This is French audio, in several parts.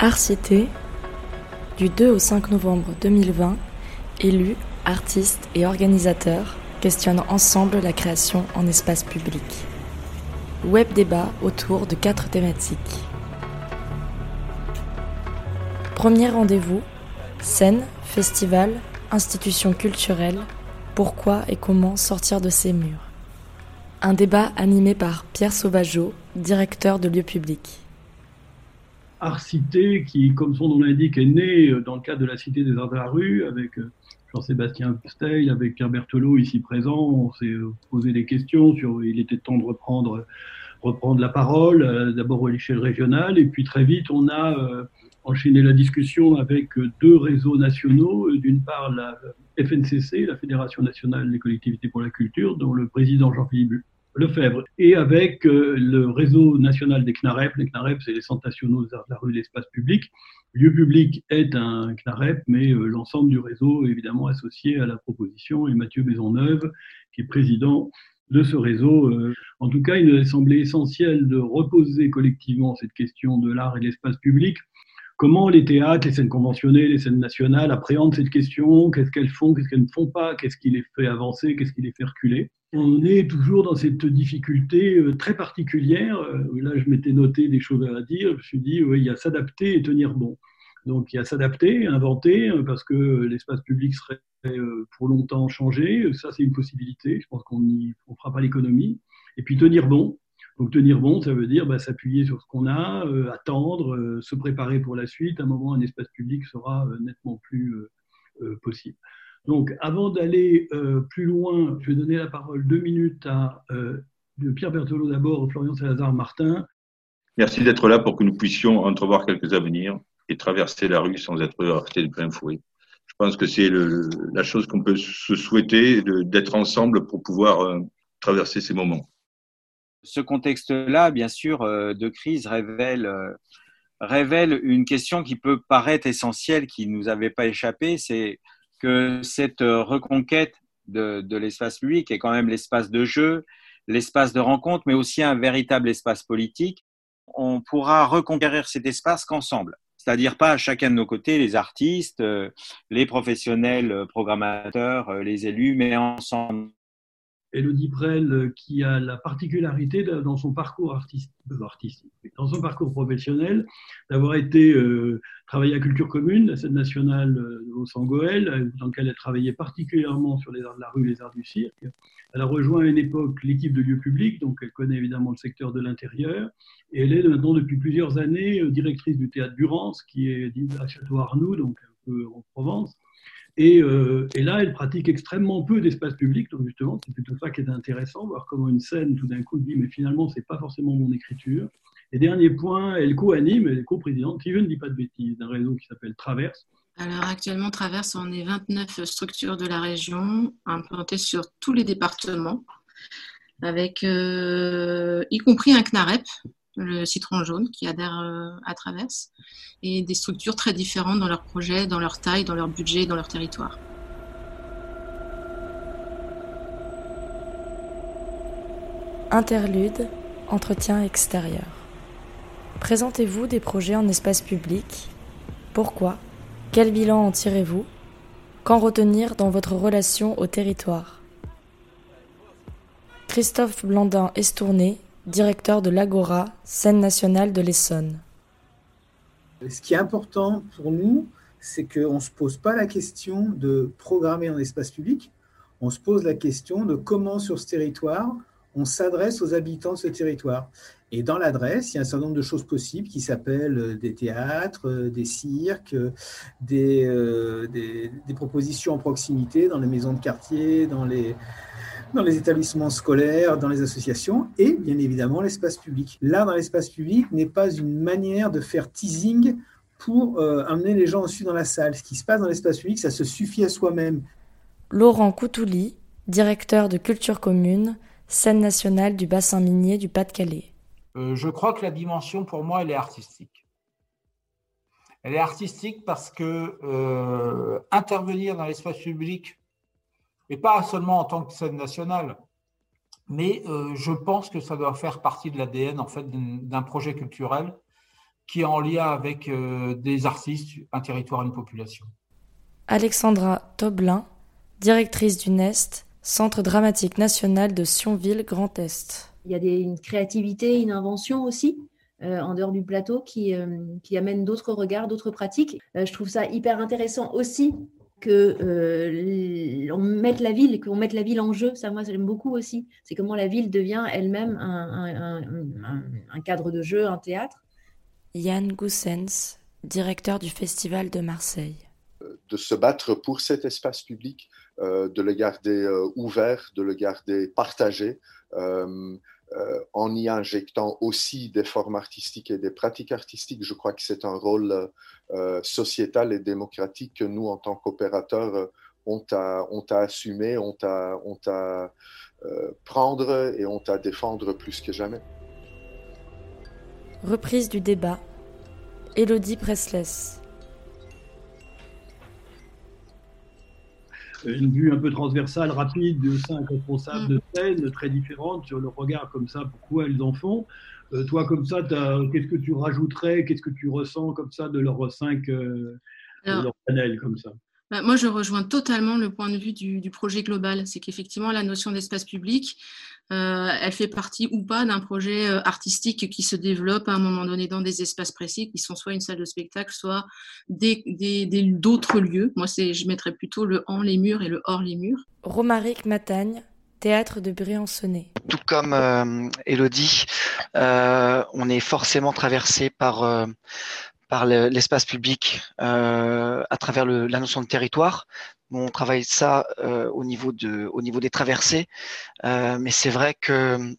Arcité, du 2 au 5 novembre 2020, élus, artistes et organisateurs questionnent ensemble la création en espace public. Web débat autour de quatre thématiques. Premier rendez-vous, scène, festival, institutions culturelles, pourquoi et comment sortir de ces murs. Un débat animé par Pierre Sauvageau, directeur de lieux publics. Arcité, qui, comme son nom l'indique, est né dans le cadre de la Cité des Arts de la Rue, avec euh, Jean-Sébastien Steil, avec Pierre Berthelot ici présent. On s'est euh, posé des questions sur il était temps de reprendre, reprendre la parole, euh, d'abord à l'échelle régionale, et puis très vite, on a enchaîné la discussion avec deux réseaux nationaux. D'une part, la FNCC, la Fédération nationale des collectivités pour la culture, dont le président Jean-Philippe Lefebvre, et avec euh, le réseau national des CNAREP. Les CNAREP, c'est les centres nationaux de la rue et l'espace public. Lieu public est un CNAREP, mais euh, l'ensemble du réseau est évidemment associé à la proposition. Et Mathieu Maisonneuve, qui est président de ce réseau. Euh, en tout cas, il nous a semblé essentiel de reposer collectivement cette question de l'art et de l'espace public Comment les théâtres, les scènes conventionnelles, les scènes nationales appréhendent cette question? Qu'est-ce qu'elles font? Qu'est-ce qu'elles ne font pas? Qu'est-ce qui les fait avancer? Qu'est-ce qui les fait reculer? On est toujours dans cette difficulté euh, très particulière. Euh, là, je m'étais noté des choses à dire. Je me suis dit, oui, il y a s'adapter et tenir bon. Donc, il y a s'adapter, inventer, euh, parce que l'espace public serait pour longtemps changé. Ça, c'est une possibilité. Je pense qu'on ne fera pas l'économie. Et puis, tenir bon, donc tenir bon, ça veut dire bah, s'appuyer sur ce qu'on a, euh, attendre, euh, se préparer pour la suite. À un moment, un espace public sera euh, nettement plus possible. Donc avant d'aller plus loin, je vais donner la parole deux minutes à Pierre Berthelot d'abord, Florian Salazar Martin. Merci d'être là pour que nous puissions entrevoir quelques avenirs et traverser la rue sans être heurté de plein fouet. Je pense que c'est la chose qu'on peut se souhaiter, d'être ensemble pour pouvoir traverser ces moments. Ce contexte-là, bien sûr, euh, de crise révèle, euh, révèle une question qui peut paraître essentielle, qui ne nous avait pas échappé, c'est que cette euh, reconquête de, l'espace public est quand même l'espace de jeu, l'espace de rencontre, mais aussi un véritable espace politique. On pourra reconquérir cet espace qu'ensemble c'est-à-dire pas à chacun de nos côtés, les artistes, les professionnels, programmateurs, les élus, mais ensemble. Elodie Brel, euh, qui a la particularité dans son parcours artistique, dans son parcours professionnel, d'avoir été euh, travaillé à Culture Commune, la scène nationale euh, au Sangoël, dans laquelle elle travaillait particulièrement sur les arts de la rue, les arts du cirque. Elle a rejoint à une époque l'équipe de lieux publics, donc elle connaît évidemment le secteur de l'intérieur, et elle est maintenant depuis plusieurs années directrice du théâtre Durance, qui est à Château-Arnoux, donc un peu en Provence. Euh, et, là, elle pratique extrêmement peu d'espace public, donc justement, c'est plutôt ça qui est intéressant, voir comment une scène, tout d'un coup, dit, mais finalement, c'est pas forcément mon écriture. Et dernier point, elle co-anime, elle est co-présidente, si je ne dis pas de bêtises, d'un réseau qui s'appelle Traverse. Alors actuellement, Traverse, on est 29 structures de la région, implantées sur tous les départements, avec euh, y compris un CNAREP, le citron jaune, qui adhère euh, à Traverse, et des structures très différentes dans leurs projets, dans leur taille, dans leur budget, dans leur territoire. Interlude, entretien extérieur. Présentez-vous des projets en espace public. Pourquoi? Quel bilan en tirez-vous? Qu'en retenir dans votre relation au territoire? Christophe Blandin-Estourné directeur de l'Agora, scène nationale de l'Essonne. Ce qui est important pour nous, c'est qu'on ne se pose pas la question de programmer en espace public, on se pose la question de comment sur ce territoire on s'adresse aux habitants de ce territoire. Et dans l'adresse, il y a un certain nombre de choses possibles qui s'appellent des théâtres, des cirques, des, euh, des, des, propositions en proximité dans les maisons de quartier, dans les, dans les établissements scolaires, dans les associations et bien évidemment l'espace public. Là, dans l'espace public n'est pas une manière de faire teasing pour euh, amener les gens ensuite dans la salle. Ce qui se passe dans l'espace public, ça se suffit à soi-même. Laurent Coutouli, directeur de Culture Commune, scène nationale du bassin minier du Pas-de-Calais. Euh, je crois que la dimension, pour moi, elle est artistique. Elle est artistique parce que euh, intervenir dans l'espace public et pas seulement en tant que scène nationale, mais euh, je pense que ça doit faire partie de l'ADN en fait d'un projet culturel qui est en lien avec des artistes, un territoire, une population. Alexandra Toblin, directrice du NEST, Centre dramatique national de Sionville Grand Est. Il y a une créativité, une invention aussi. en dehors du plateau qui, qui amène d'autres regards, d'autres pratiques. je trouve ça hyper intéressant aussi que euh, on mette la ville, qu'on mette la ville en jeu. Ça, moi, j'aime beaucoup aussi. C'est comment la ville devient elle-même un, cadre de jeu, un théâtre. Yann Goussens, directeur du Festival de Marseille. De se battre pour cet espace public, euh, de le garder euh, ouvert, de le garder partagé. Euh, en y injectant aussi des formes artistiques et des pratiques artistiques. Je crois que c'est un rôle euh, sociétal et démocratique que nous, en tant qu'opérateurs, euh, assumer, ont à, ont à prendre et ont à défendre plus que jamais. Reprise du débat. Elodie Presless. Une vue un peu transversale, rapide de cinq responsables mm. de scènes très différentes sur le regard comme ça, pourquoi elles en font. Euh, toi, comme ça, qu'est-ce que tu rajouterais, qu'est-ce que tu ressens comme ça de leurs cinq euh, panels comme ça? bah, moi, je rejoins totalement le point de vue du, projet global. C'est qu'effectivement, la notion d'espace public, euh, elle fait partie ou pas d'un projet euh, artistique qui se développe à un moment donné dans des espaces précis, qui sont soit une salle de spectacle, soit d'autres lieux. Moi, je mettrais plutôt le en les murs et le hors les murs. Romaric Matagne, théâtre de Briançonnet. Tout comme euh, Elodie, on est forcément traversé par par l'espace public euh, à travers le, la notion de territoire. On travaille ça euh, au, niveau de, au niveau des traversées, euh, mais c'est vrai que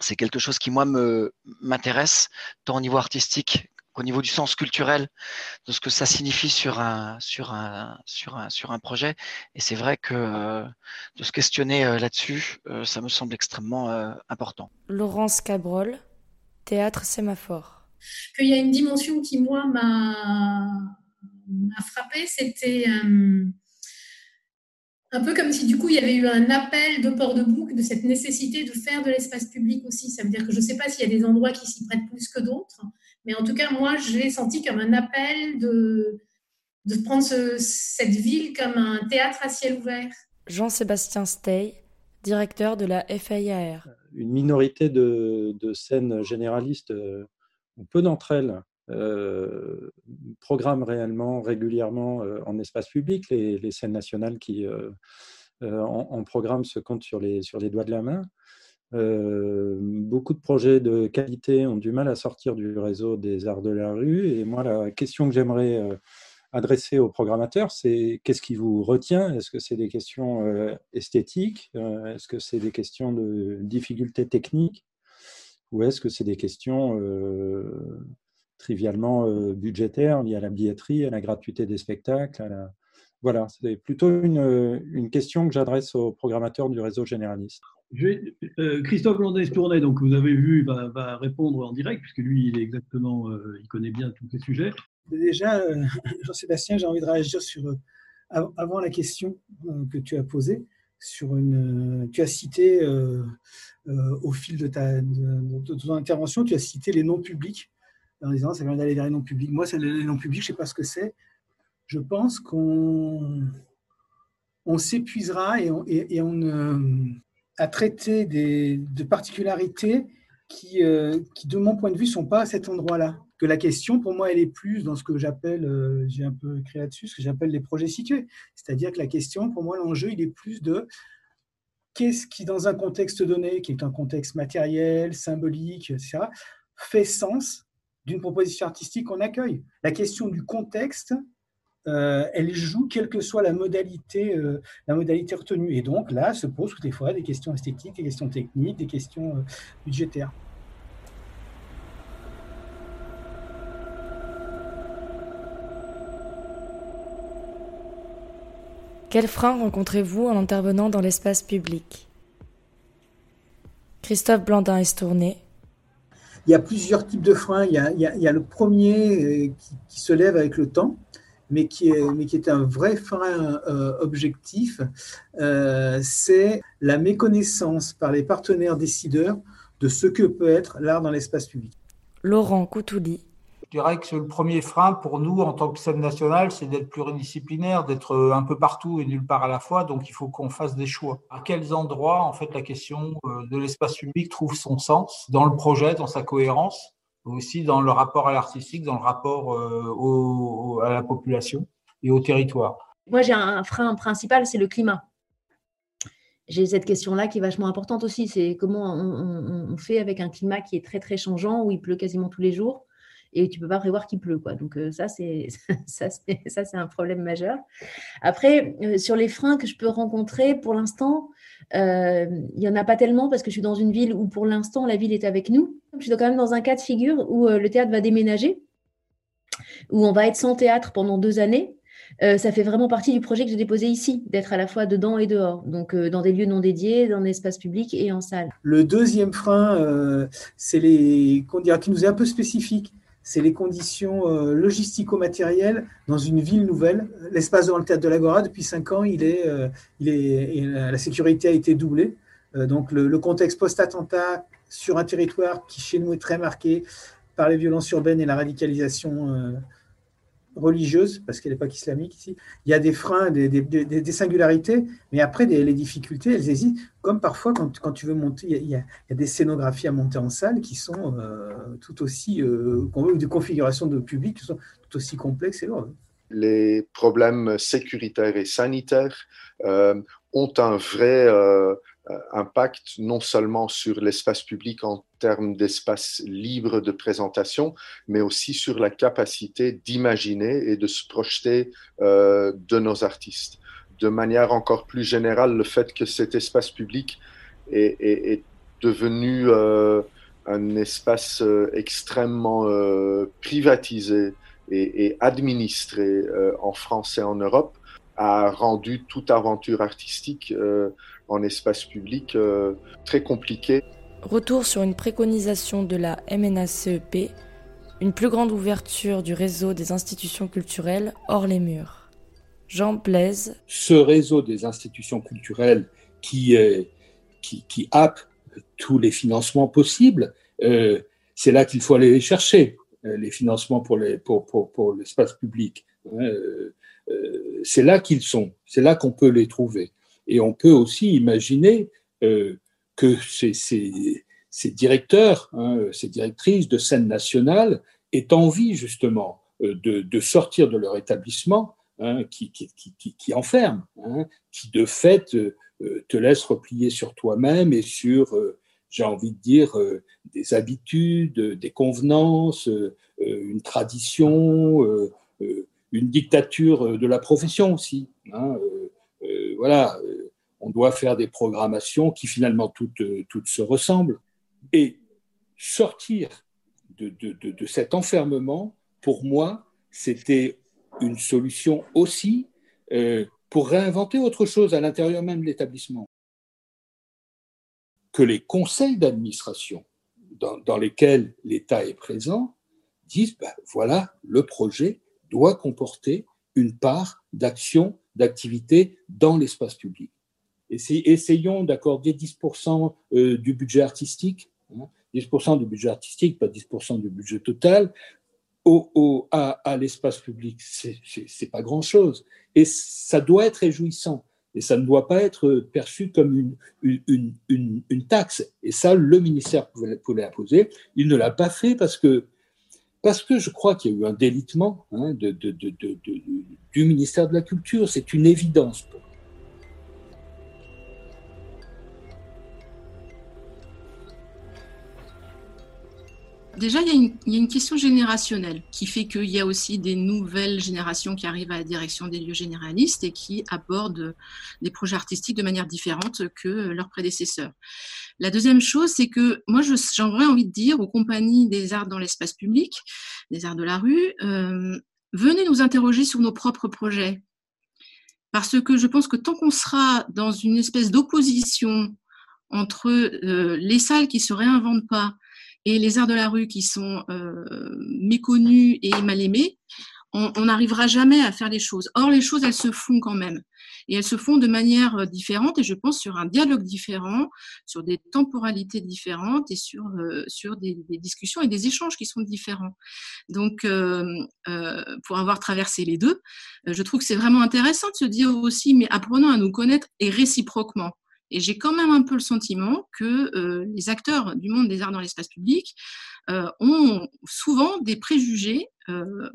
c'est quelque chose qui, moi, m'intéresse, tant au niveau artistique qu'au niveau du sens culturel, de ce que ça signifie sur un, sur un, sur un, sur un projet. Et c'est vrai que de se questionner là-dessus, ça me semble extrêmement important. Laurence Cabrol, Théâtre Sémaphore qu'il y a une dimension qui, moi, m'a frappé, c'était euh, un peu comme si du coup il y avait eu un appel de port de boucle de cette nécessité de faire de l'espace public aussi. Ça veut dire que je ne sais pas s'il y a des endroits qui s'y prêtent plus que d'autres, mais en tout cas, moi, j'ai senti comme un appel de, de prendre cette ville comme un théâtre à ciel ouvert. Jean-Sébastien Stey, directeur de la FAIAR. Une minorité de, de scènes généralistes euh, peu d'entre elles euh, programment réellement, régulièrement euh, en espace public. Les, scènes nationales qui euh, en, programme se comptent sur les, sur les doigts de la main. beaucoup de projets de qualité ont du mal à sortir du réseau des arts de la rue. Et moi, la question que j'aimerais adresser aux programmateurs, c'est qu'est-ce qui vous retient? Est-ce que c'est des questions esthétiques? Est-ce que c'est des questions de difficultés techniques? Ou est-ce que c'est des questions euh, trivialement euh, budgétaires liées à la billetterie, à la gratuité des spectacles Voilà, c'est plutôt une, question que j'adresse aux programmateurs du réseau généraliste. Euh, Christophe Landès-Tournet, donc vous avez vu, va, répondre en direct, puisque lui, il est exactement, il connaît bien tous ces sujets. Déjà, Jean-Sébastien, j'ai envie de réagir sur, avant la question que tu as posée, sur une, tu as cité euh, au fil de, ta, de, ton intervention, tu as cité les noms publics en disant ça vient d'aller vers les noms publics. Moi, c'est les noms publics, je ne sais pas ce que c'est. Je pense qu'on on s'épuisera et on, et, on euh, a traité des, de particularités qui, euh, qui, de mon point de vue, ne sont pas à cet endroit-là. Que la question, pour moi, elle est plus dans ce que j'appelle, j'ai un peu créé là-dessus, ce que j'appelle les projets situés. C'est-à-dire que la question, pour moi, l'enjeu, il est plus de qu'est-ce qui, dans un contexte donné, qui est un contexte matériel, symbolique, etc., fait sens d'une proposition artistique qu'on accueille. La question du contexte, euh, elle joue quelle que soit la modalité, euh, la modalité retenue. Et donc là se posent toutes les fois des questions esthétiques, des questions techniques, des questions euh, budgétaires. Quels freins rencontrez-vous en intervenant dans l'espace public? Christophe Blandin est tourné. Il y a plusieurs types de freins. Il y a, le premier euh, qui, se lève avec le temps, mais qui est, un vrai frein euh, objectif. Euh, c'est la méconnaissance par les partenaires décideurs de ce que peut être l'art dans l'espace public. Laurent Coutouli. Dirais que le premier frein pour nous en tant que scène nationale, c'est d'être pluridisciplinaire, d'être euh, un peu partout et nulle part à la fois. Donc, il faut qu'on fasse des choix. À quels endroits, en fait, la question euh, de l'espace public trouve son sens dans le projet, dans sa cohérence, aussi dans le rapport à l'artistique, dans le rapport euh, à la population et au territoire? Moi, j'ai un frein principal, c'est le climat. J'ai cette question-là qui est vachement importante aussi. C'est comment on, on fait avec un climat qui est très, très changeant, où il pleut quasiment tous les jours et tu peux pas prévoir qu'il pleut. Quoi. Donc ça, c'est ça, c'est un problème majeur. Après, sur les freins que je peux rencontrer, pour l'instant, il n'y en a pas tellement parce que je suis dans une ville où pour l'instant, la ville est avec nous. Je suis quand même dans un cas de figure où le théâtre va déménager, où on va être sans théâtre pendant deux années. ça fait vraiment partie du projet que j'ai déposé ici, d'être à la fois dedans et dehors, donc dans des lieux non dédiés, dans l'espace public et en salle. Le deuxième frein, c'est les, qu'on dirait, qui nous est un peu spécifique c'est les conditions euh, logistico-matérielles dans une ville nouvelle. L'espace devant le théâtre de l'Agora, depuis cinq ans, il est, euh, la sécurité a été doublée. Euh, donc le contexte post-attentat sur un territoire qui chez nous est très marqué par les violences urbaines et la radicalisation religieuse, parce qu'elle n'est pas islamique ici, il y a des freins, des, des, des, singularités, mais après, les difficultés, elles hésitent. Comme parfois, quand, quand tu veux monter, il y, a, des scénographies à monter en salle qui sont euh, tout aussi, euh, des configurations de public qui sont tout aussi complexes et lourdes. Les problèmes sécuritaires et sanitaires euh, ont un vrai euh, impact non seulement sur l'espace public en termes d'espace libre de présentation, mais aussi sur la capacité d'imaginer et de se projeter euh, de nos artistes. De manière encore plus générale, le fait que cet espace public est, est, est devenu euh, un espace euh, extrêmement euh, privatisé et, et administré euh, en France et en Europe a rendu toute aventure artistique euh, en espace public euh, très compliquée. Retour sur une préconisation de la MNACEP, une plus grande ouverture du réseau des institutions culturelles hors les murs. Jean Blaise. Ce réseau des institutions culturelles qui, euh, qui, qui happe tous les financements possibles, euh, c'est là qu'il faut aller les chercher, euh, les financements pour l'espace pour, pour, pour public. Euh, euh, c'est là qu'ils sont, c'est là qu'on peut les trouver. Et on peut aussi imaginer euh, que ces, directeurs, hein, ces directrices de scène nationale aient envie justement euh, de, sortir de leur établissement hein, qui, enferme, hein, qui de fait euh, te laisse replier sur toi-même et sur, j'ai envie de dire, des habitudes, des convenances, une tradition une dictature euh, de la profession aussi. Hein, euh, euh, voilà, on doit faire des programmations qui finalement toutes, se ressemblent. Et sortir de, cet enfermement, pour moi, c'était une solution aussi pour réinventer autre chose à l'intérieur même de l'établissement. Que les conseils d'administration dans, lesquels l'État est présent disent, ben, voilà, le projet, doit comporter une part d'action, d'activité dans l'espace public. Essayons d'accorder 10% euh, du budget artistique, 10% hein, du budget artistique, pas 10% du budget total, au, au, à, à l'espace public. C'est pas grand-chose. Et ça doit être réjouissant. Et ça ne doit pas être perçu comme une, une, une, une taxe. Et ça, le ministère pouvait, pouvait l'imposer. Il ne l'a pas fait parce que parce que je crois qu'il y a eu un délitement hein, de, du ministère de la Culture. C'est une évidence pour Déjà, il y, a une, question générationnelle qui fait qu'il y a aussi des nouvelles générations qui arrivent à la direction des lieux généralistes et qui abordent des projets artistiques de manière différente que leurs prédécesseurs. La deuxième chose, c'est que moi, j'aurais envie de dire aux compagnies des arts dans l'espace public, des arts de la rue, euh, venez nous interroger sur nos propres projets. Parce que je pense que tant qu'on sera dans une espèce d'opposition entre euh, les salles qui se réinventent pas et les arts de la rue qui sont euh, méconnus et mal aimés, on n'arrivera jamais à faire les choses. Or, les choses, elles se font quand même. Et elles se font de manière euh, différente, et je pense sur un dialogue différent, sur des temporalités différentes et sur, euh, sur des, discussions et des échanges qui sont différents. Donc, euh, pour avoir traversé les deux, je trouve que c'est vraiment intéressant de se dire aussi, mais apprenons à nous connaître et réciproquement. Et j'ai quand même un peu le sentiment que les acteurs du monde des arts dans l'espace public ont souvent des préjugés euh,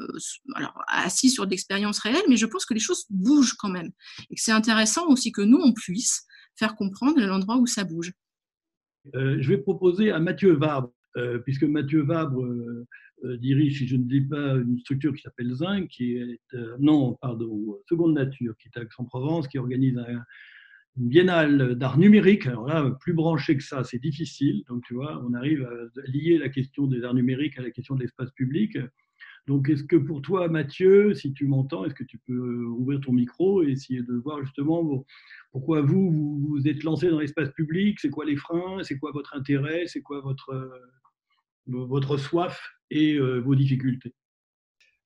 alors, assis sur d'expériences réelles, mais je pense que les choses bougent quand même. Et que c'est intéressant aussi que nous, on puisse faire comprendre l'endroit où ça bouge. Euh, je vais proposer à Mathieu Vabre, euh, puisque Mathieu Vabre dirige, si je ne dis pas, une structure qui s'appelle Zinc, qui est, non, pardon, Seconde Nature, qui est à Aix-en-Provence, qui organise une biennale d'art numérique. Alors là, plus branché que ça, c'est difficile. Donc, tu vois, on arrive à lier la question des arts numériques à la question de l'espace public. Donc, est-ce que pour toi, Mathieu, si tu m'entends, est-ce que tu peux ouvrir ton micro et essayer de voir justement pourquoi vous, vous, êtes lancé dans l'espace public? C'est quoi les freins? C'est quoi votre intérêt? C'est quoi votre, euh, votre soif et euh, vos difficultés?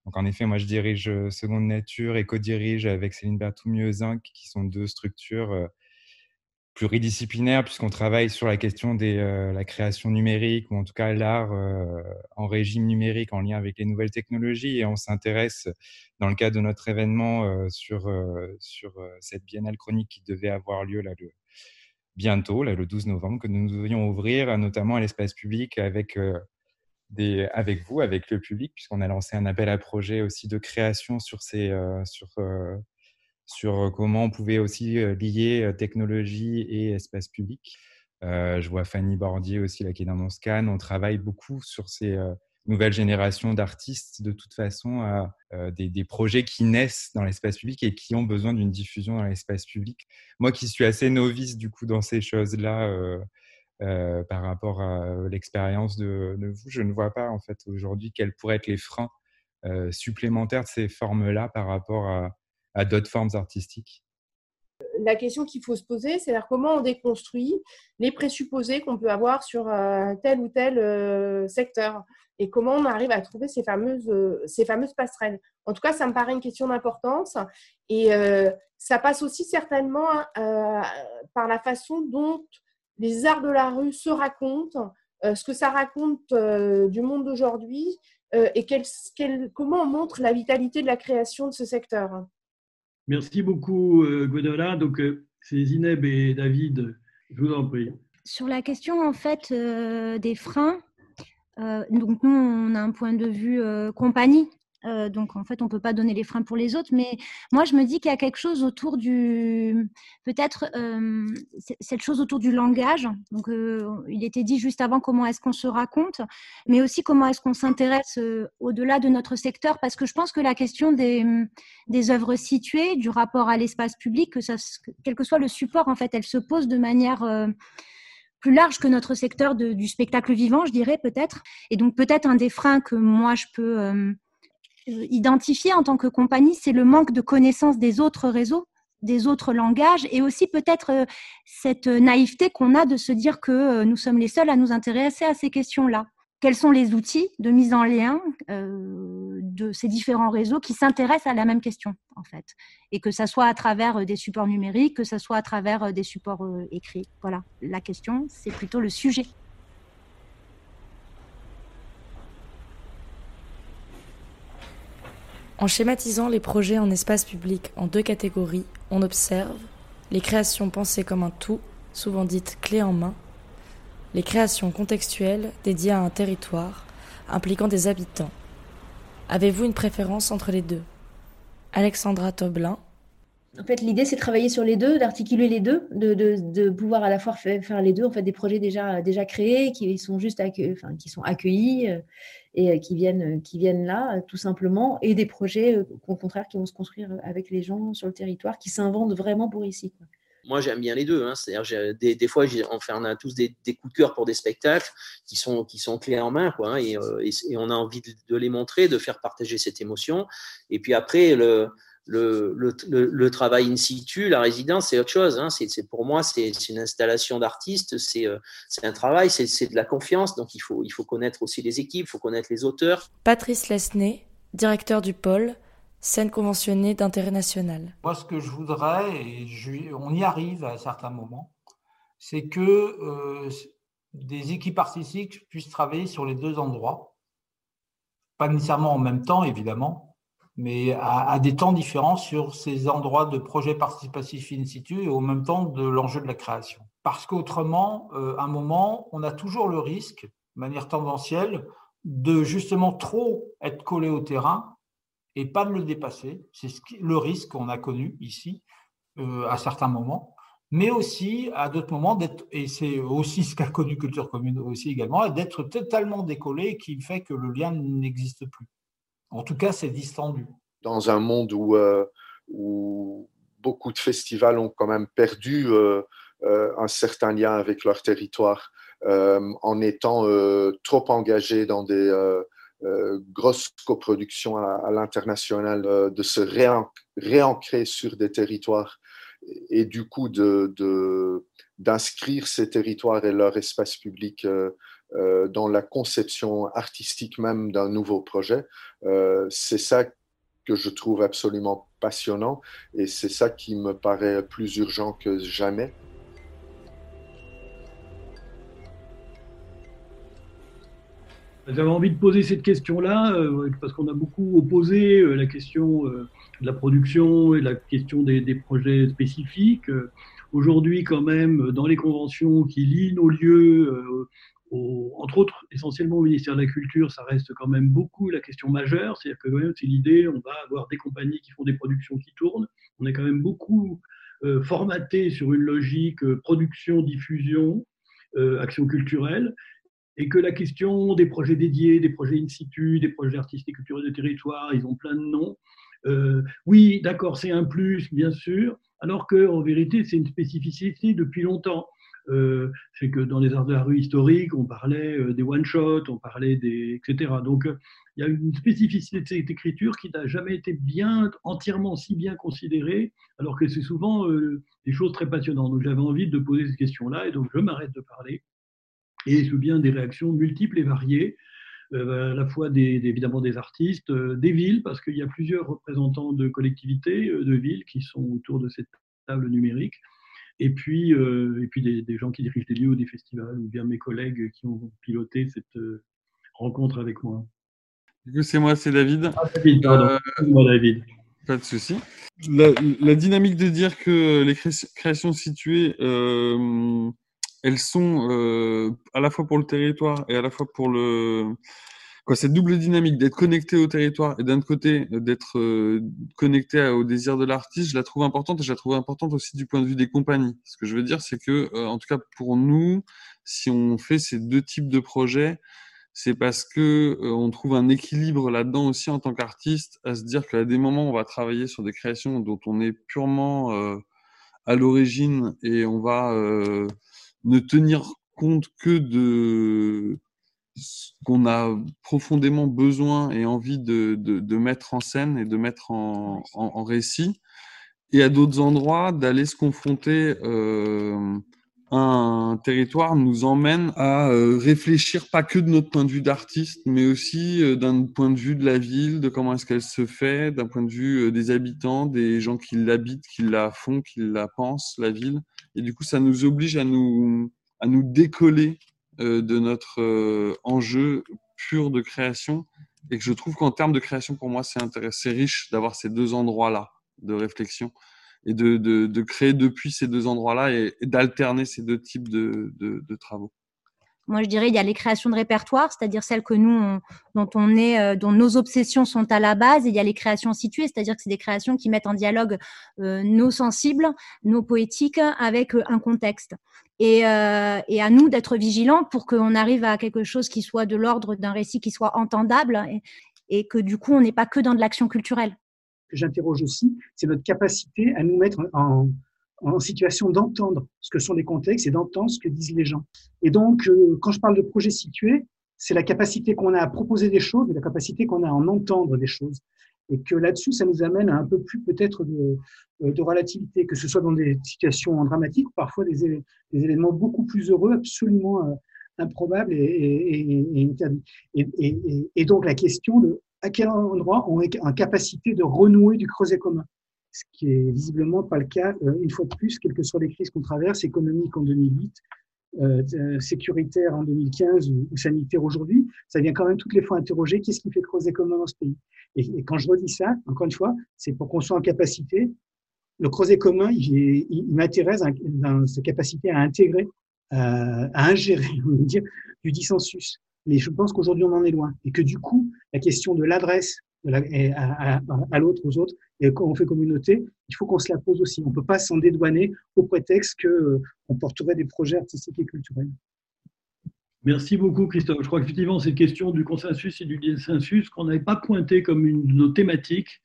Donc en effet, moi je dirige euh, Seconde Nature et co-dirige avec Céline Berthoumieux Zinc, qui sont deux structures pluridisciplinaire puisqu'on travaille sur la question de euh, la création numérique ou en tout cas l'art euh, en régime numérique en lien avec les nouvelles technologies. Et on s'intéresse dans le cadre de notre événement euh, sur, sur cette biennale chronique qui devait avoir lieu là, bientôt, là, le 12 novembre, que nous devions ouvrir notamment à l'espace public avec, des, avec vous, avec le public, puisqu'on a lancé un appel à projet aussi de création sur ces, sur, sur comment on pouvait aussi lier technologie et espace public. je vois Fanny Bordier aussi là, qui est dans mon scan. On travaille beaucoup sur ces nouvelles générations d'artistes, de toute façon, à, des, projets qui naissent dans l'espace public et qui ont besoin d'une diffusion dans l'espace public. Moi qui suis assez novice du coup dans ces choses-là, par rapport à l'expérience de, de, vous, je ne vois pas en fait aujourd'hui quels pourraient être les freins supplémentaires de ces formes-là par rapport à, à d'autres formes artistiques la question qu'il faut se poser, c'est comment on déconstruit les présupposés qu'on peut avoir sur euh, tel ou tel euh, secteur et comment on arrive à trouver ces fameuses, euh, ces fameuses passerelles. En tout cas, ça me paraît une question d'importance et ça passe aussi certainement par la façon dont les arts de la rue se racontent, ce que ça raconte du monde d'aujourd'hui et comment on montre la vitalité de la création de ce secteur. Merci beaucoup, euh, Gwedola. Donc, euh, c'est Zineb et David. Je vous en prie. Sur la question, en fait, euh, des freins, donc nous, on a un point de vue compagnie euh, donc en fait, on peut pas donner les freins pour les autres, mais moi je me dis qu'il y a quelque chose autour du, peut-être euh, cette chose autour du langage. Donc euh, il était dit juste avant comment est-ce qu'on se raconte, mais aussi comment est-ce qu'on s'intéresse au-delà de notre secteur, parce que je pense que la question des, des œuvres situées, du rapport à l'espace public, que ça, quel que soit le support, en fait, elle se pose de manière plus large que notre secteur du spectacle vivant, je dirais peut-être. Et donc peut-être un des freins que moi je peux euh, identifier en tant que compagnie, c'est le manque de connaissance des autres réseaux, des autres langages, et aussi peut-être euh, cette naïveté qu'on a de se dire que euh, nous sommes les seuls à nous intéresser à ces questions-là. Quels sont les outils de mise en lien de ces différents réseaux qui s'intéressent à la même question, en fait, et que ça soit à travers des supports numériques, que ça soit à travers des supports écrits. Voilà, la question, c'est plutôt le sujet. En schématisant les projets en espace public en deux catégories, on observe les créations pensées comme un tout, souvent dites clé en main, les créations contextuelles dédiées à un territoire, impliquant des habitants. Avez-vous une préférence entre les deux? Alexandra Toblin. En fait, l'idée, c'est de travailler sur les deux, d'articuler les deux, de, pouvoir à la fois faire les deux, en fait, des projets déjà, créés, qui sont juste qui sont accueillis, euh, et euh, qui viennent, euh, qui viennent là, tout simplement, et des projets, au contraire, qui vont se construire avec les gens sur le territoire, qui s'inventent vraiment pour ici. Moi, j'aime bien les deux. Hein. C'est-à-dire, des, fois, on, a tous des, coups de cœur pour des spectacles qui sont, qui clés en main, hein, et, et, on a envie de, les montrer, de faire partager cette émotion. Et puis après, le, le, le, le, travail in situ, la résidence, c'est autre chose. Hein. C'est, pour moi, c'est, une installation d'artiste, c'est, euh, un travail, c'est, de la confiance. Donc, il faut, il faut connaître aussi les équipes, il faut connaître les auteurs. Patrice Lesnay. directeur du pôle, scène conventionnée d'intérêt national. Moi, ce que je voudrais, et on y arrive à certains moments, c'est que euh, des équipes artistiques puissent travailler sur les deux endroits, pas nécessairement en même temps, évidemment, mais à, des temps différents sur ces endroits de projet participatif in situ et au même temps de l'enjeu de la création. Parce qu'autrement, euh, à un moment, on a toujours le risque, de manière tendancielle, de justement trop être collé au terrain et pas de le dépasser. C'est le risque qu'on a connu ici euh, à certains moments, mais aussi à d'autres moments et c'est aussi ce qu'a connu Culture Commune aussi également, d'être totalement décollé qui fait que le lien n'existe plus. En tout cas, c'est distendu. Dans un monde où, euh, beaucoup de festivals ont quand même perdu euh, un certain lien avec leur territoire en étant trop engagés dans des euh, grosse coproduction à, l'international, euh, de se réancrer sur des territoires et du coup d'inscrire de, ces territoires et leur espace public euh, dans la conception artistique même d'un nouveau projet. c'est ça que je trouve absolument passionnant et c'est ça qui me paraît plus urgent que jamais. J'avais envie de poser cette question-là euh, parce qu'on a beaucoup opposé euh, la question euh, de la production et la question des, projets spécifiques. Aujourd'hui, quand même, dans les conventions qui lient nos lieux, entre autres essentiellement au ministère de la Culture, ça reste quand même beaucoup la question majeure. C'est-à-dire que même c'est l'idée, on va avoir des compagnies qui font des productions qui tournent. On est quand même beaucoup formaté sur une logique production, diffusion, action culturelle et que la question des projets dédiés, des projets in situ, des projets artistiques culturels de territoire, ils ont plein de noms. Euh, oui, d'accord, c'est un plus, bien sûr, alors qu'en vérité, c'est une spécificité depuis longtemps. Euh, c'est que dans les arts de la rue historiques, on parlait euh, des one-shots, on parlait des. etc. Donc, il y a une spécificité de cette écriture qui n'a jamais été bien, entièrement si bien considérée, alors que c'est souvent des choses très passionnantes. Donc, j'avais envie de poser cette question-là, et donc je m'arrête de parler et je bien des réactions multiples et variées, euh, à la fois des, évidemment des artistes, euh, des villes, parce qu'il y a plusieurs représentants de collectivités, euh, de villes qui sont autour de cette table numérique, et puis, et puis des, gens qui dirigent des lieux ou des festivals, ou bien mes collègues qui ont piloté cette rencontre avec moi. Du coup, c'est moi, c'est David. Ah, David, pardon. moi, David. Pas de souci. La, la, dynamique de dire que les créations situées elles sont euh, à la fois pour le territoire et à la fois pour le cette double dynamique d'être connecté au territoire et d'un côté d'être euh, connecté au désir de l'artiste, je la trouve importante et je la trouve importante aussi du point de vue des compagnies. Ce que je veux dire, c'est que euh, en tout cas pour nous, si on fait ces deux types de projets, c'est parce que on trouve un équilibre là-dedans aussi en tant qu'artiste, à se dire qu'à des moments on va travailler sur des créations dont on est purement à l'origine et on va ne tenir compte que de qu'on a profondément besoin et envie de, de, mettre en scène et de mettre en, en, récit, et à d'autres endroits d'aller se confronter euh, à un territoire nous emmène à euh, réfléchir pas que de notre point de vue d'artiste, mais aussi euh, d'un point de vue de la ville, de comment est-ce qu'elle se fait, d'un point de vue des habitants, des gens qui l'habitent, qui la font, qui la pensent, la ville. Et du coup, ça nous oblige à nous, à nous décoller de notre euh, enjeu pur de création. Et que je trouve qu'en termes de création, pour moi, c'est riche d'avoir ces deux endroits-là de réflexion et de, de, de, créer depuis ces deux endroits-là et, d'alterner ces deux types de, de travaux. Moi, je dirais, il y a les créations de répertoire, c'est-à-dire celles que nous, dont on est, euh, dont nos obsessions sont à la base, et il y a les créations situées, c'est-à-dire que c'est des créations qui mettent en dialogue euh, nos sensibles, nos poétiques avec euh, un contexte. Et, à nous d'être vigilants pour qu'on arrive à quelque chose qui soit de l'ordre d'un récit qui soit entendable et, et que du coup, on n'est pas que dans de l'action culturelle. J'interroge aussi, c'est notre capacité à nous mettre en, en situation d'entendre ce que sont les contextes et d'entendre ce que disent les gens. Et donc, euh, quand je parle de projet situé, c'est la capacité qu'on a à proposer des choses et la capacité qu'on a à en entendre des choses. Et que là-dessus, ça nous amène à un peu plus peut-être de, euh, de, relativité, que ce soit dans des situations dramatiques ou parfois des, des événements beaucoup plus heureux, absolument euh, improbables et, et, et. Et, et, donc la question de à quel endroit on est en capacité de renouer du creuset commun ce qui est visiblement pas le cas, euh, une fois de plus, quelles que soient les crises qu'on traverse, économiques en 2008, euh, euh, sécuritaire en 2015 ou, sanitaire aujourd'hui, ça vient quand même toutes les fois interroger qu'est-ce qui fait creuser commun dans ce pays. Et, quand je redis ça, encore une fois, c'est pour qu'on soit en capacité. Le creuset commun, il, il, m'intéresse dans sa capacité à intégrer, à ingérer, on va dire, du dissensus. Mais je pense qu'aujourd'hui, on en est loin. Et que du coup, la question de l'adresse à, l'autre, aux autres, et quand on fait communauté, il faut qu'on se la pose aussi. On ne peut pas s'en dédouaner au prétexte qu'on euh, porterait des projets artistiques et culturels. Merci beaucoup, Christophe. Je crois qu'effectivement, cette question du consensus et du dissensus qu'on n'avait pas pointé comme une de nos thématiques,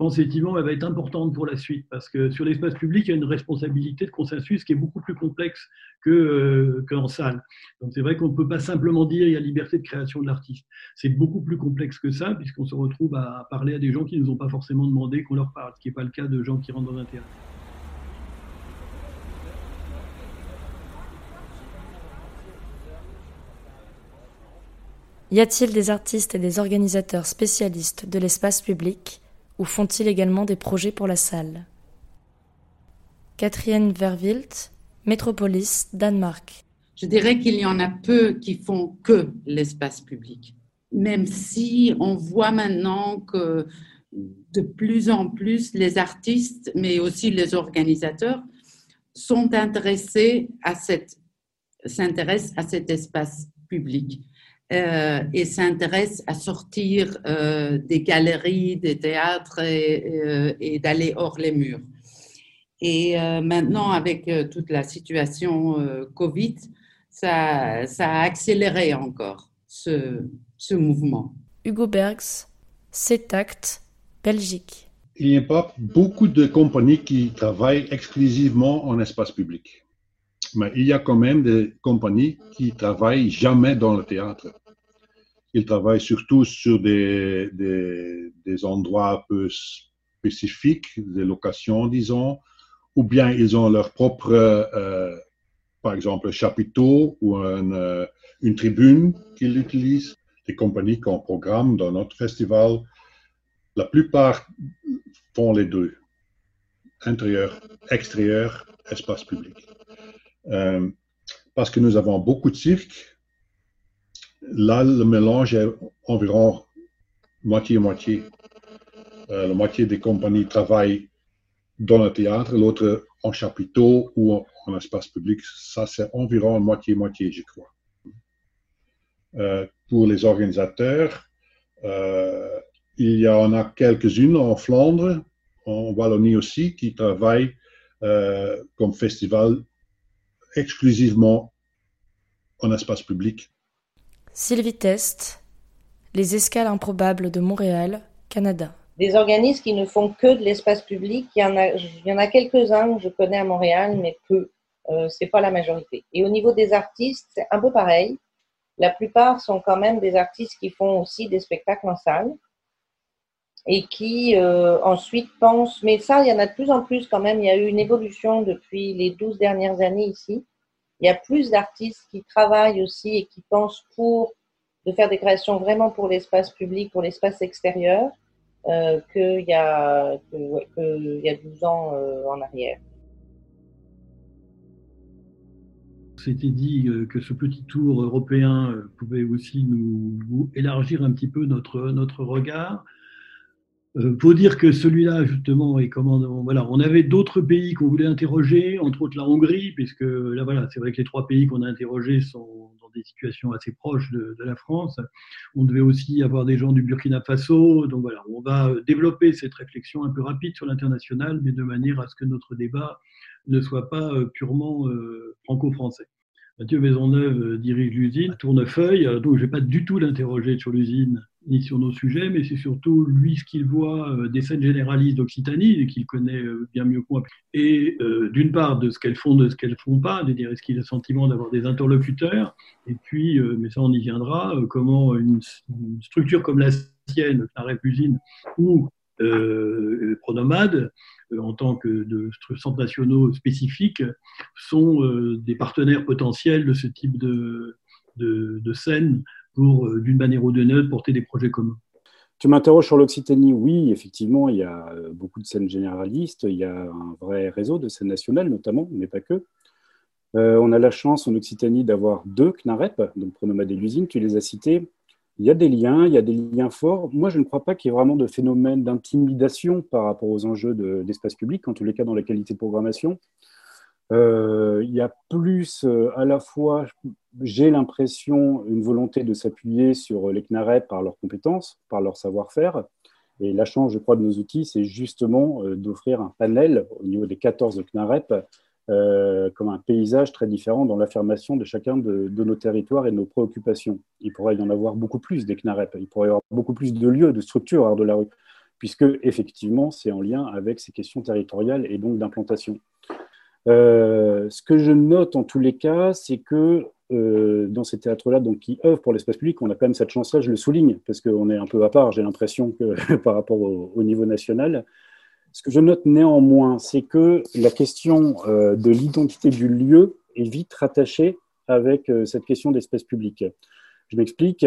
pense effectivement elle va être importante pour la suite parce que sur l'espace public, il y a une responsabilité de consensus qui est beaucoup plus complexe qu'en euh, que salle. Donc c'est vrai qu'on ne peut pas simplement dire il y a liberté de création de l'artiste. C'est beaucoup plus complexe que ça puisqu'on se retrouve à parler à des gens qui ne nous ont pas forcément demandé qu'on leur parle, ce qui n'est pas le cas de gens qui rentrent dans un théâtre. Y a-t-il des artistes et des organisateurs spécialistes de l'espace public? Ou font-ils également des projets pour la salle? Catherine Verwilt, Métropolis, Danemark. Je dirais qu'il y en a peu qui font que l'espace public, même si on voit maintenant que de plus en plus les artistes, mais aussi les organisateurs, sont intéressés à cette, s'intéressent à cet espace public. Euh, et s'intéresse à sortir euh, des galeries, des théâtres et, euh, d'aller hors les murs. Et maintenant, avec toute la situation Covid, ça, ça, a accéléré encore ce, ce mouvement. Hugo Bergs, CETACT, Belgique. Il n'y a pas beaucoup de compagnies qui travaillent exclusivement en espace public. Mais il y a quand même des compagnies qui travaillent jamais dans le théâtre. Ils travaillent surtout sur des, des, des, endroits un peu spécifiques, des locations, disons, ou bien ils ont leur propre, euh, par exemple, chapiteau ou euh, une tribune qu'ils utilisent. Des compagnies qu'on programme dans notre festival, la plupart font les deux, intérieur, extérieur, espace public. Euh, parce que nous avons beaucoup de cirques Là, le mélange est environ moitié-moitié. Euh, la moitié des compagnies travaillent dans le théâtre, l'autre en chapiteau ou en, espace public. Ça, c'est environ moitié-moitié, je crois. Euh, pour les organisateurs, euh, il y en a quelques-unes en Flandre, en Wallonie aussi, qui travaillent comme festival exclusivement en espace public. Sylvie Test, Les escales improbables de Montréal, Canada. Des organismes qui ne font que de l'espace public, il y en a, il y en a quelques-uns que je connais à Montréal, mais peu. Euh, c'est pas la majorité. Et au niveau des artistes, c'est un peu pareil. La plupart sont quand même des artistes qui font aussi des spectacles en salle et qui euh, ensuite pensent, mais ça, il y en a de plus en plus quand même. Il y a eu une évolution depuis les 12 dernières années ici il y a plus d'artistes qui travaillent aussi et qui pensent pour de faire des créations vraiment pour l'espace public, pour l'espace extérieur, euh, qu'il y, a, y a 12 ans euh, en arrière. C'était dit que ce petit tour européen pouvait aussi nous, nous, élargir un petit peu notre, notre regard. Euh, faut dire que celui-là, justement, est comment voilà, on avait d'autres pays qu'on voulait interroger, entre autres la Hongrie, puisque là, voilà, c'est vrai que les trois pays qu'on a interrogés sont dans des situations assez proches de, de, la France. On devait aussi avoir des gens du Burkina Faso. Donc voilà, on va développer cette réflexion un peu rapide sur l'international, mais de manière à ce que notre débat ne soit pas euh, purement euh, franco-français. Mathieu Maisonneuve euh, dirige l'usine Tournefeuille, donc je ne vais pas du tout l'interroger sur l'usine ni sur nos sujets, mais c'est surtout lui ce qu'il voit euh, des scènes généralistes d'Occitanie qu'il connaît euh, bien mieux que moi. Et euh, d'une part de ce qu'elles font, de ce qu'elles font pas, de dire est-ce qu'il a le sentiment d'avoir des interlocuteurs, et puis, mais ça on y viendra, comment une, structure comme la sienne, la Répusine ou Pronomade, en tant que centres nationaux spécifiques, sont des partenaires potentiels de ce type de, de, de euh, d'une manière ou d'une autre, porter des projets communs. Tu m'interroges sur l'Occitanie. Oui, effectivement, il y a euh, beaucoup de scènes généralistes. Il y a un vrai réseau de scènes nationales, notamment, mais pas que. Euh, on a la chance en Occitanie d'avoir deux CNAREP, donc Pronomade et l'usine, tu les as cités. Il y a des liens, il y a des liens forts. Moi, je ne crois pas qu'il y ait vraiment de phénomène d'intimidation par rapport aux enjeux d'espace public, en tous les cas dans la qualité de programmation. Il y a plus à la fois, j'ai l'impression, une volonté de s'appuyer sur les CNAREP par leurs compétences, par leur savoir-faire. Et la chance, je crois, de nos outils, c'est justement euh, d'offrir un panel au niveau des 14 CNAREP euh, comme un paysage très différent dans l'affirmation de chacun de, nos territoires et de nos préoccupations. Il pourrait y en avoir beaucoup plus des CNAREP, il pourrait y avoir beaucoup plus de lieux, de structures hors de la rue, puisque effectivement, c'est en lien avec ces questions territoriales et donc d'implantation. Euh, ce que je note en tous les cas, c'est que euh, dans ces théâtres-là, donc qui œuvrent pour l'espace public, on a quand même cette chance-là, je le souligne, parce qu'on est un peu à part, j'ai l'impression que par rapport au, niveau national. Ce que je note néanmoins, c'est que la question euh, de l'identité du lieu est vite rattachée avec cette question d'espace public. Je m'explique,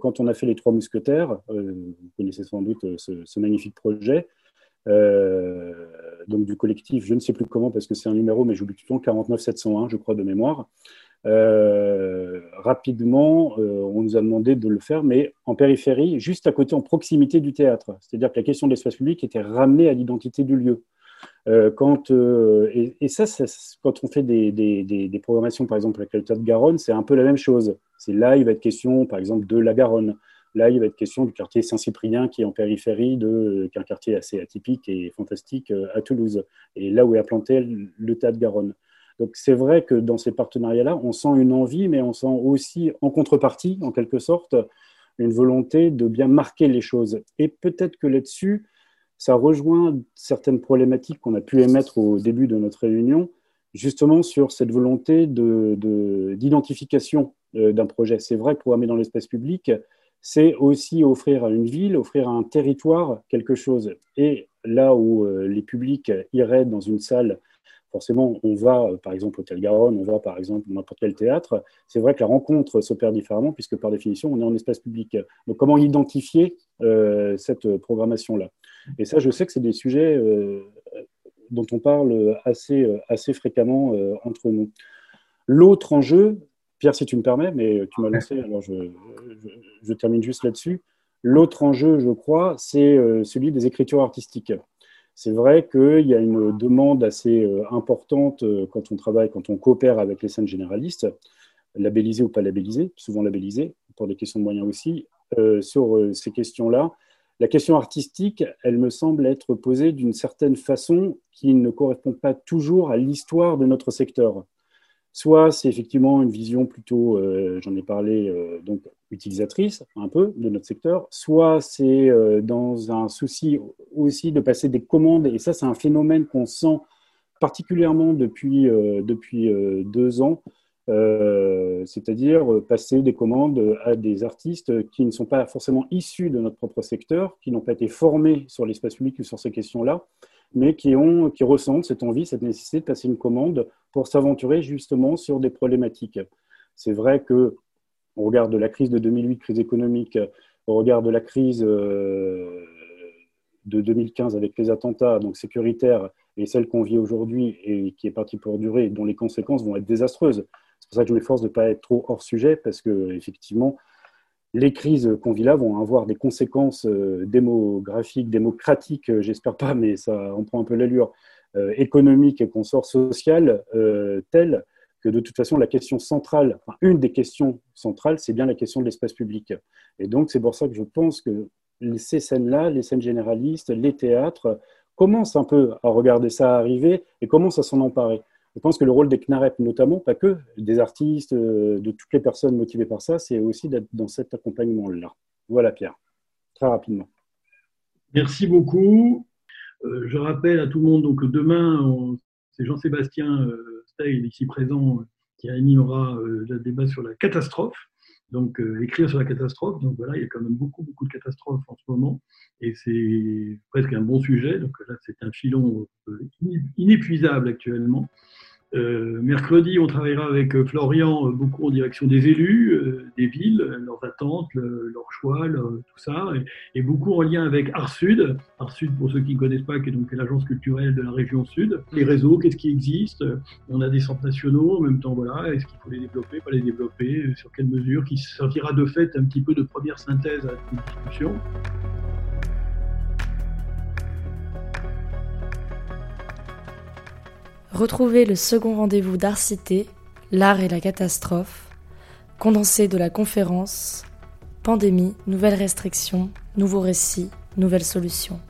quand on a fait les Trois Mousquetaires, vous connaissez sans doute ce magnifique projet, euh, donc du collectif, je ne sais plus comment parce que c'est un numéro, mais j'oublie tout le temps, 49701, je crois, de mémoire. Euh, rapidement, euh, on nous a demandé de le faire, mais en périphérie, juste à côté, en proximité du théâtre. C'est-à-dire que la question de l'espace public était ramenée à l'identité du lieu. quand, et, ça, quand on fait des, programmations, par exemple, avec le théâtre de Garonne, c'est un peu la même chose. C'est là, il va être question, par exemple, de la Garonne. Là, il va être question du quartier Saint-Cyprien qui est en périphérie, de, qui est un quartier assez atypique et fantastique euh, à Toulouse, et là où est implanté le Théâtre Garonne. Donc c'est vrai que dans ces partenariats-là, on sent une envie, mais on sent aussi en contrepartie, en quelque sorte, une volonté de bien marquer les choses. Et peut-être que là-dessus, ça rejoint certaines problématiques qu'on a pu émettre au début de notre réunion, justement sur cette volonté d'identification de, euh, d'un projet. C'est vrai que programmer dans l'espace public, c'est aussi offrir à une ville, offrir à un territoire quelque chose. Et là où euh, les publics iraient dans une salle, forcément, on va, euh, par exemple, au Hôtel Garonne, on va, par exemple, n'importe quel théâtre, c'est vrai que la rencontre s'opère différemment, puisque par définition, on est en espace public. Donc, comment identifier euh, cette programmation-là? Et ça, je sais que c'est des sujets dont on parle assez, fréquemment entre nous. L'autre enjeu, Pierre, si tu me permets, mais tu m'as lancé, alors je, termine juste là-dessus. L'autre enjeu, je crois, c'est euh, celui des écritures artistiques. C'est vrai qu'il y a une demande assez euh, importante euh, quand on travaille, quand on coopère avec les scènes généralistes, labellisées ou pas labellisées, souvent labellisées, pour des questions de moyens aussi, sur ces questions-là. La question artistique, elle me semble être posée d'une certaine façon qui ne correspond pas toujours à l'histoire de notre secteur. Soit c'est effectivement une vision plutôt, euh, j'en ai parlé, euh, donc utilisatrice un peu de notre secteur, soit c'est euh, dans un souci aussi de passer des commandes, et ça c'est un phénomène qu'on sent particulièrement depuis, depuis deux ans, c'est-à-dire passer des commandes à des artistes qui ne sont pas forcément issus de notre propre secteur, qui n'ont pas été formés sur l'espace public ou sur ces questions-là, mais qui, ont, qui ressentent cette envie, cette nécessité de passer une commande pour s'aventurer justement sur des problématiques. C'est vrai que au regard de la crise de 2008, crise économique, au regard de la crise euh, de 2015 avec les attentats donc sécuritaires et celle qu'on vit aujourd'hui et qui est partie pour durer, dont les conséquences vont être désastreuses. C'est pour ça que je m'efforce de ne pas être trop hors sujet parce que effectivement, les crises qu'on vit là vont avoir des conséquences euh, démographiques, démocratiques, euh, j'espère pas, mais ça en prend un peu l'allure, euh, économique et consort social, telles que de toute façon la question centrale, enfin, une des questions centrales, c'est bien la question de l'espace public. Et donc c'est pour ça que je pense que ces scènes-là, les scènes généralistes, les théâtres, commencent un peu à regarder ça arriver et commencent à s'en emparer je pense que le rôle des CNAREP, notamment, pas que, des artistes, euh, de toutes les personnes motivées par ça, c'est aussi d'être dans cet accompagnement-là. Voilà, Pierre, très rapidement. Merci beaucoup. Euh, je rappelle à tout le monde que demain, c'est Jean-Sébastien euh, ici présent, qui animera euh, le débat sur la catastrophe. Donc, écrire sur la catastrophe. Donc, voilà, il y a quand même beaucoup, beaucoup de catastrophes en ce moment. Et c'est presque un bon sujet. Donc, là, c'est un filon inépuisable actuellement. Euh, mercredi, on travaillera avec euh, Florian euh, beaucoup en direction des élus, des villes, leurs attentes, leurs choix, tout ça, et, beaucoup en lien avec Art Sud. Art Sud, pour ceux qui ne connaissent pas, qui est donc l'agence culturelle de la région Sud. Les réseaux, qu'est-ce qui existe? On a des centres nationaux, en même temps, voilà, est-ce qu'il faut les développer, pas les développer, sur quelle mesure, qui servira de fait un petit peu de première synthèse à cette discussion. Retrouvez le second rendez-vous d'Arcité, l'art et la catastrophe, condensé de la conférence Pandémie, nouvelles restrictions, nouveaux récits, nouvelles solutions.